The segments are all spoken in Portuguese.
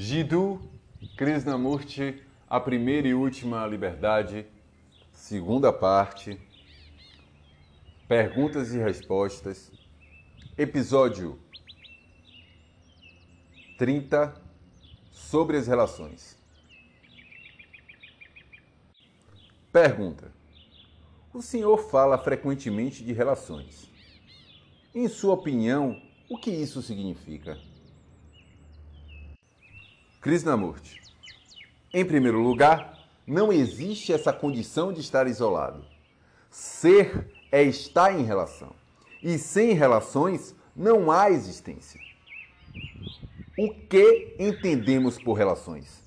Jiddu Krishnamurti, A Primeira e Última Liberdade, segunda parte, perguntas e respostas, episódio 30 sobre as relações. Pergunta: O senhor fala frequentemente de relações. Em sua opinião, o que isso significa? Krishnamurti. Em primeiro lugar, não existe essa condição de estar isolado. Ser é estar em relação. E sem relações não há existência. O que entendemos por relações?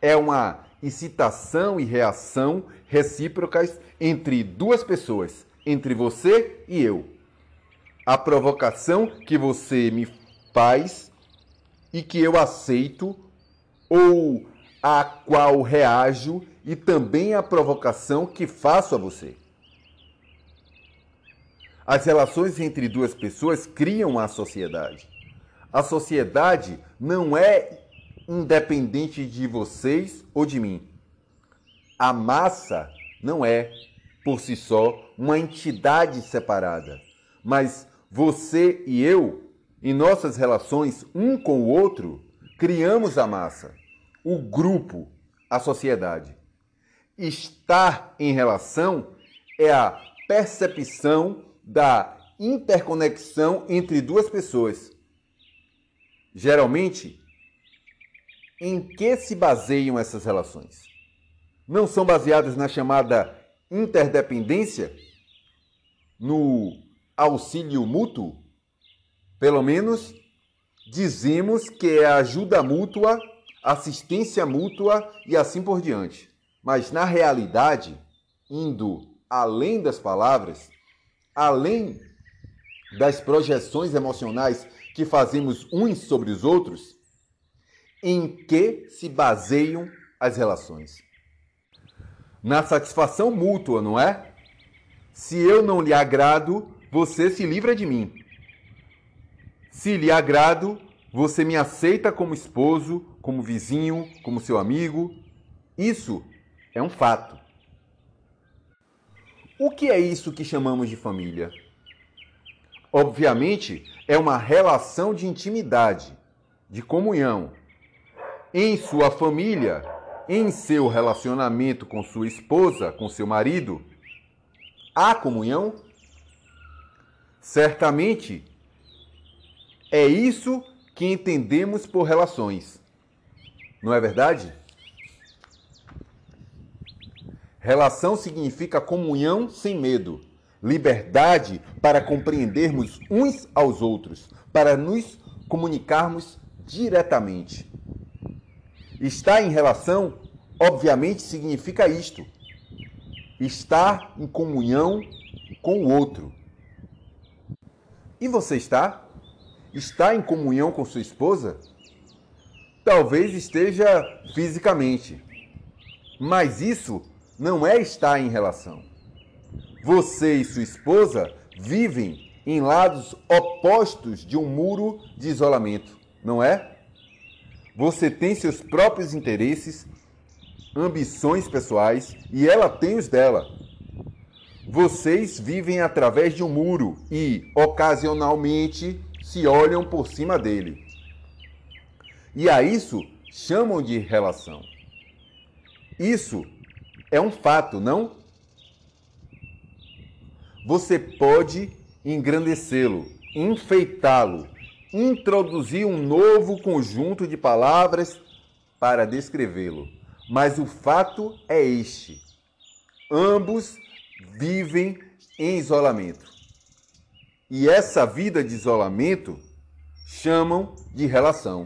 É uma incitação e reação recíprocas entre duas pessoas, entre você e eu. A provocação que você me faz e que eu aceito ou a qual reajo e também a provocação que faço a você. As relações entre duas pessoas criam a sociedade. A sociedade não é independente de vocês ou de mim. A massa não é, por si só, uma entidade separada, mas você e eu, em nossas relações um com o outro, criamos a massa, o grupo, a sociedade. Estar em relação é a percepção da interconexão entre duas pessoas Geralmente, em que se baseiam essas relações? Não são baseadas na chamada interdependência? No auxílio mútuo? Pelo menos dizemos que é ajuda mútua, assistência mútua e assim por diante. Mas na realidade, indo além das palavras, além das projeções emocionais que fazemos uns sobre os outros, em que se baseiam as relações? Na satisfação mútua, não é? Se eu não lhe agrado, você se livra de mim. Se lhe agrado, você me aceita como esposo, como vizinho, como seu amigo. Isso é um fato. O que é isso que chamamos de família? Obviamente, é uma relação de intimidade, de comunhão. Em sua família, em seu relacionamento com sua esposa, com seu marido, há comunhão? Certamente é isso que entendemos por relações. Não é verdade? Relação significa comunhão sem medo liberdade para compreendermos uns aos outros, para nos comunicarmos diretamente. Estar em relação, obviamente, significa isto: estar em comunhão com o outro. E você está? Está em comunhão com sua esposa? Talvez esteja fisicamente, mas isso não é estar em relação. Você e sua esposa vivem em lados opostos de um muro de isolamento, não é? Você tem seus próprios interesses, ambições pessoais e ela tem os dela. Vocês vivem através de um muro e, ocasionalmente, se olham por cima dele. E a isso chamam de relação. Isso é um fato, não? você pode engrandecê-lo, enfeitá-lo, introduzir um novo conjunto de palavras para descrevê-lo. Mas o fato é este: ambos vivem em isolamento. E essa vida de isolamento chamam de relação.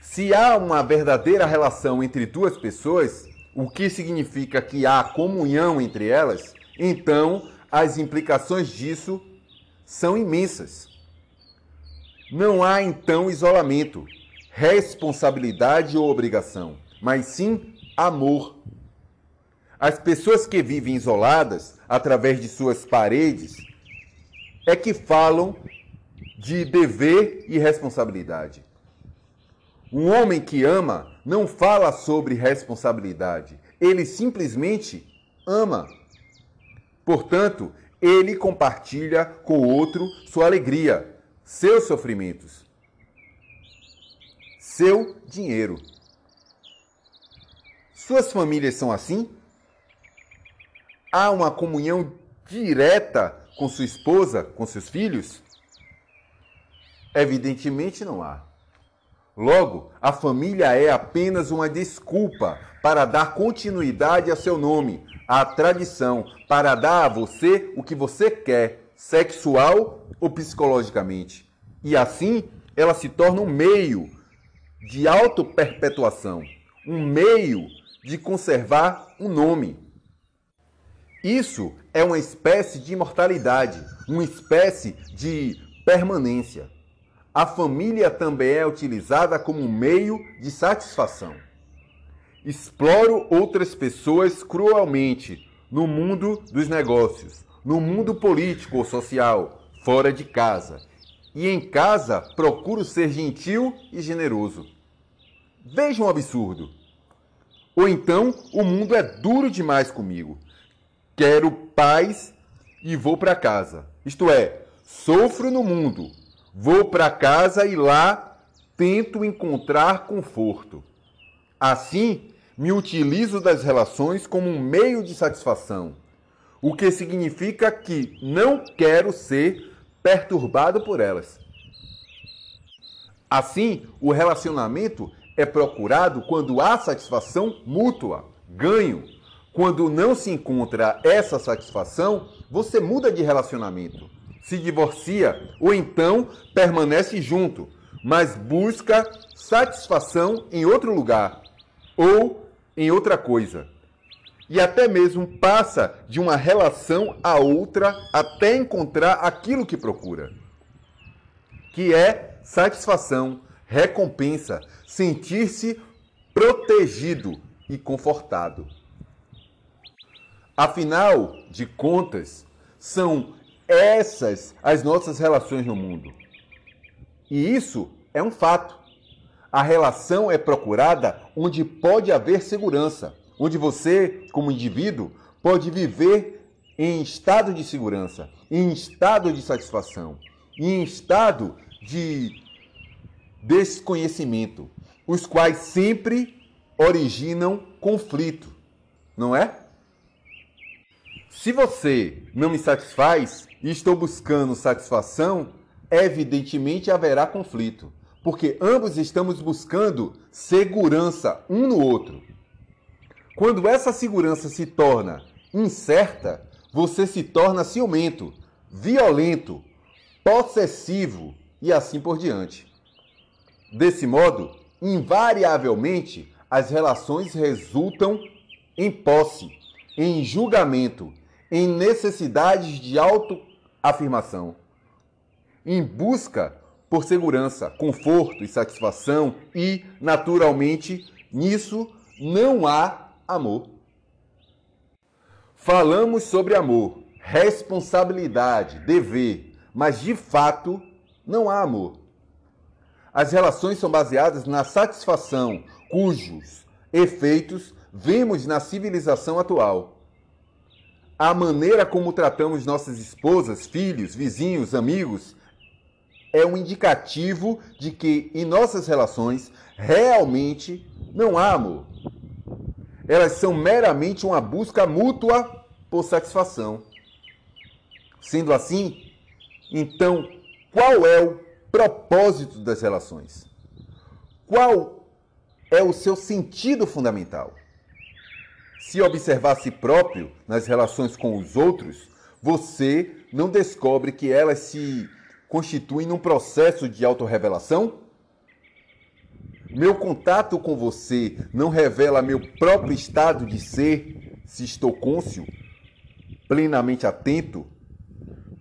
Se há uma verdadeira relação entre duas pessoas, o que significa que há comunhão entre elas, então, as implicações disso são imensas. Não há então isolamento, responsabilidade ou obrigação, mas sim amor. As pessoas que vivem isoladas através de suas paredes é que falam de dever e responsabilidade. Um homem que ama não fala sobre responsabilidade, ele simplesmente ama. Portanto, ele compartilha com o outro sua alegria, seus sofrimentos, seu dinheiro. Suas famílias são assim? Há uma comunhão direta com sua esposa, com seus filhos? Evidentemente não há. Logo, a família é apenas uma desculpa para dar continuidade a seu nome, à tradição, para dar a você o que você quer, sexual ou psicologicamente. E assim, ela se torna um meio de auto-perpetuação, um meio de conservar um nome. Isso é uma espécie de imortalidade, uma espécie de permanência. A família também é utilizada como meio de satisfação. Exploro outras pessoas cruelmente no mundo dos negócios, no mundo político ou social, fora de casa. E em casa procuro ser gentil e generoso. Veja um absurdo. Ou então o mundo é duro demais comigo quero paz e vou para casa. Isto é, sofro no mundo, vou para casa e lá tento encontrar conforto. Assim, me utilizo das relações como um meio de satisfação, o que significa que não quero ser perturbado por elas. Assim, o relacionamento é procurado quando há satisfação mútua, ganho, quando não se encontra essa satisfação, você muda de relacionamento, se divorcia ou então permanece junto, mas busca satisfação em outro lugar ou em outra coisa. E até mesmo passa de uma relação a outra até encontrar aquilo que procura, que é satisfação, recompensa, sentir-se protegido e confortado. Afinal de contas, são essas as nossas relações no mundo. E isso é um fato. A relação é procurada onde pode haver segurança, onde você, como indivíduo, pode viver em estado de segurança, em estado de satisfação, em estado de desconhecimento, os quais sempre originam conflito, não é? Se você não me satisfaz e estou buscando satisfação, evidentemente haverá conflito, porque ambos estamos buscando segurança um no outro. Quando essa segurança se torna incerta, você se torna ciumento, violento, possessivo e assim por diante. Desse modo, invariavelmente, as relações resultam em posse, em julgamento em necessidades de autoafirmação, em busca por segurança, conforto e satisfação, e, naturalmente, nisso não há amor. Falamos sobre amor, responsabilidade, dever, mas de fato não há amor. As relações são baseadas na satisfação, cujos efeitos vemos na civilização atual a maneira como tratamos nossas esposas, filhos, vizinhos, amigos é um indicativo de que em nossas relações realmente não há amor. Elas são meramente uma busca mútua por satisfação. Sendo assim, então, qual é o propósito das relações? Qual é o seu sentido fundamental? Se observar si próprio nas relações com os outros, você não descobre que elas se constituem num processo de autorrevelação? Meu contato com você não revela meu próprio estado de ser, se estou cônscio, plenamente atento,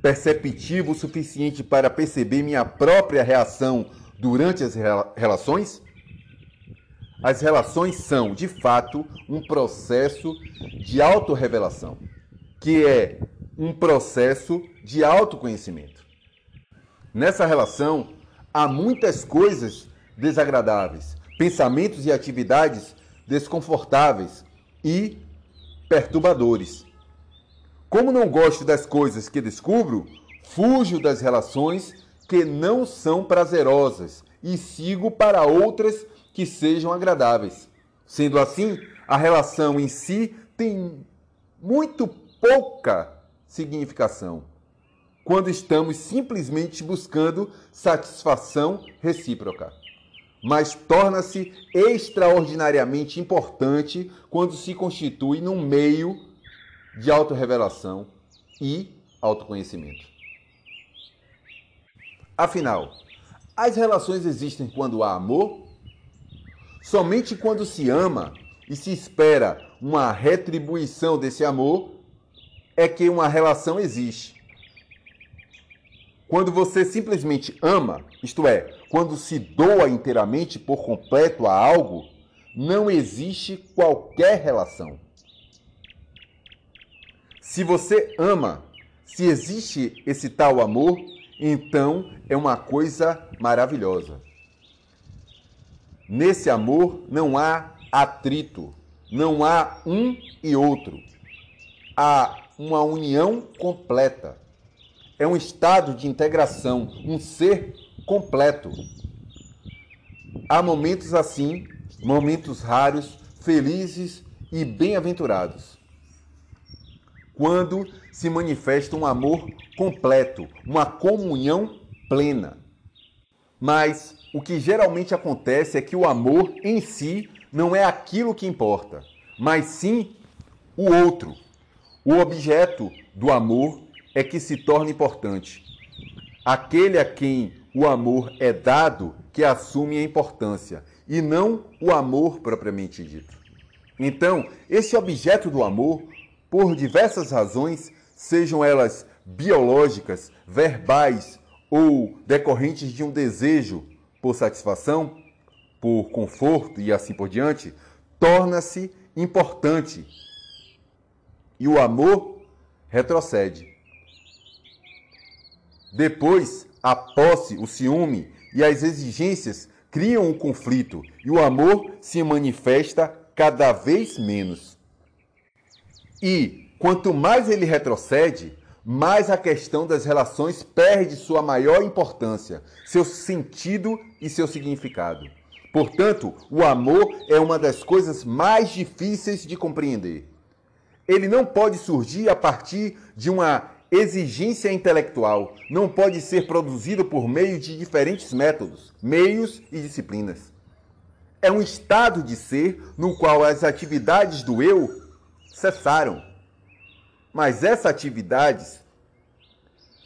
perceptivo o suficiente para perceber minha própria reação durante as relações? As relações são, de fato, um processo de autorrevelação, que é um processo de autoconhecimento. Nessa relação, há muitas coisas desagradáveis, pensamentos e atividades desconfortáveis e perturbadores. Como não gosto das coisas que descubro, fujo das relações que não são prazerosas e sigo para outras que sejam agradáveis. Sendo assim, a relação em si tem muito pouca significação quando estamos simplesmente buscando satisfação recíproca. Mas torna-se extraordinariamente importante quando se constitui num meio de autorrevelação e autoconhecimento. Afinal, as relações existem quando há amor? Somente quando se ama e se espera uma retribuição desse amor é que uma relação existe. Quando você simplesmente ama, isto é, quando se doa inteiramente por completo a algo, não existe qualquer relação. Se você ama, se existe esse tal amor, então é uma coisa maravilhosa. Nesse amor não há atrito, não há um e outro. Há uma união completa. É um estado de integração, um ser completo. Há momentos assim, momentos raros, felizes e bem-aventurados. Quando se manifesta um amor completo, uma comunhão plena. Mas o que geralmente acontece é que o amor em si não é aquilo que importa, mas sim o outro. O objeto do amor é que se torna importante. Aquele a quem o amor é dado que assume a importância, e não o amor propriamente dito. Então, esse objeto do amor, por diversas razões, sejam elas biológicas, verbais ou decorrentes de um desejo por satisfação, por conforto e assim por diante, torna-se importante. E o amor retrocede. Depois, a posse, o ciúme e as exigências criam um conflito e o amor se manifesta cada vez menos. E Quanto mais ele retrocede, mais a questão das relações perde sua maior importância, seu sentido e seu significado. Portanto, o amor é uma das coisas mais difíceis de compreender. Ele não pode surgir a partir de uma exigência intelectual, não pode ser produzido por meio de diferentes métodos, meios e disciplinas. É um estado de ser no qual as atividades do eu cessaram mas essas atividades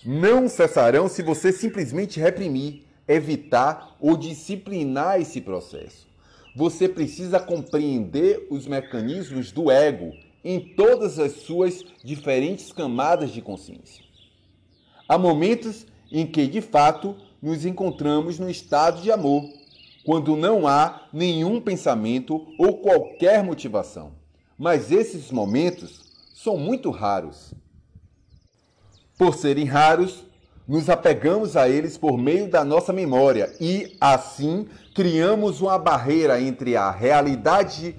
não cessarão se você simplesmente reprimir, evitar ou disciplinar esse processo. Você precisa compreender os mecanismos do ego em todas as suas diferentes camadas de consciência. Há momentos em que, de fato, nos encontramos no estado de amor, quando não há nenhum pensamento ou qualquer motivação. Mas esses momentos são muito raros. Por serem raros, nos apegamos a eles por meio da nossa memória e, assim, criamos uma barreira entre a realidade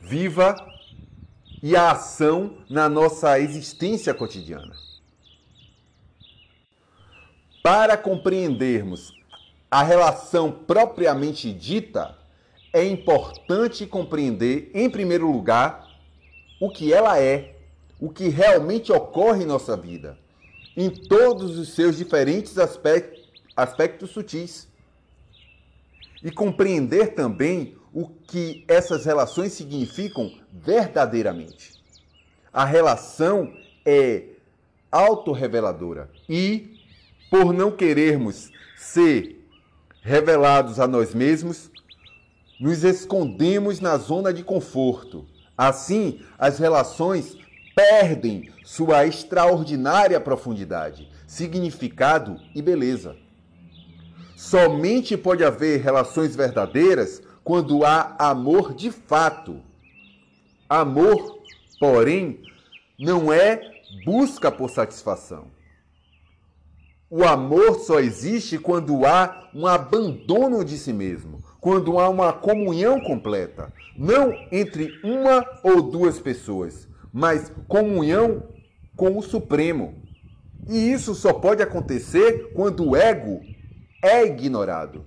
viva e a ação na nossa existência cotidiana. Para compreendermos a relação propriamente dita, é importante compreender, em primeiro lugar, o que ela é o que realmente ocorre em nossa vida, em todos os seus diferentes aspectos, aspectos sutis. E compreender também o que essas relações significam verdadeiramente. A relação é autorreveladora e, por não querermos ser revelados a nós mesmos, nos escondemos na zona de conforto. Assim, as relações perdem sua extraordinária profundidade, significado e beleza. Somente pode haver relações verdadeiras quando há amor de fato. Amor, porém, não é busca por satisfação. O amor só existe quando há um abandono de si mesmo, quando há uma comunhão completa, não entre uma ou duas pessoas, mas comunhão com o Supremo. E isso só pode acontecer quando o ego é ignorado.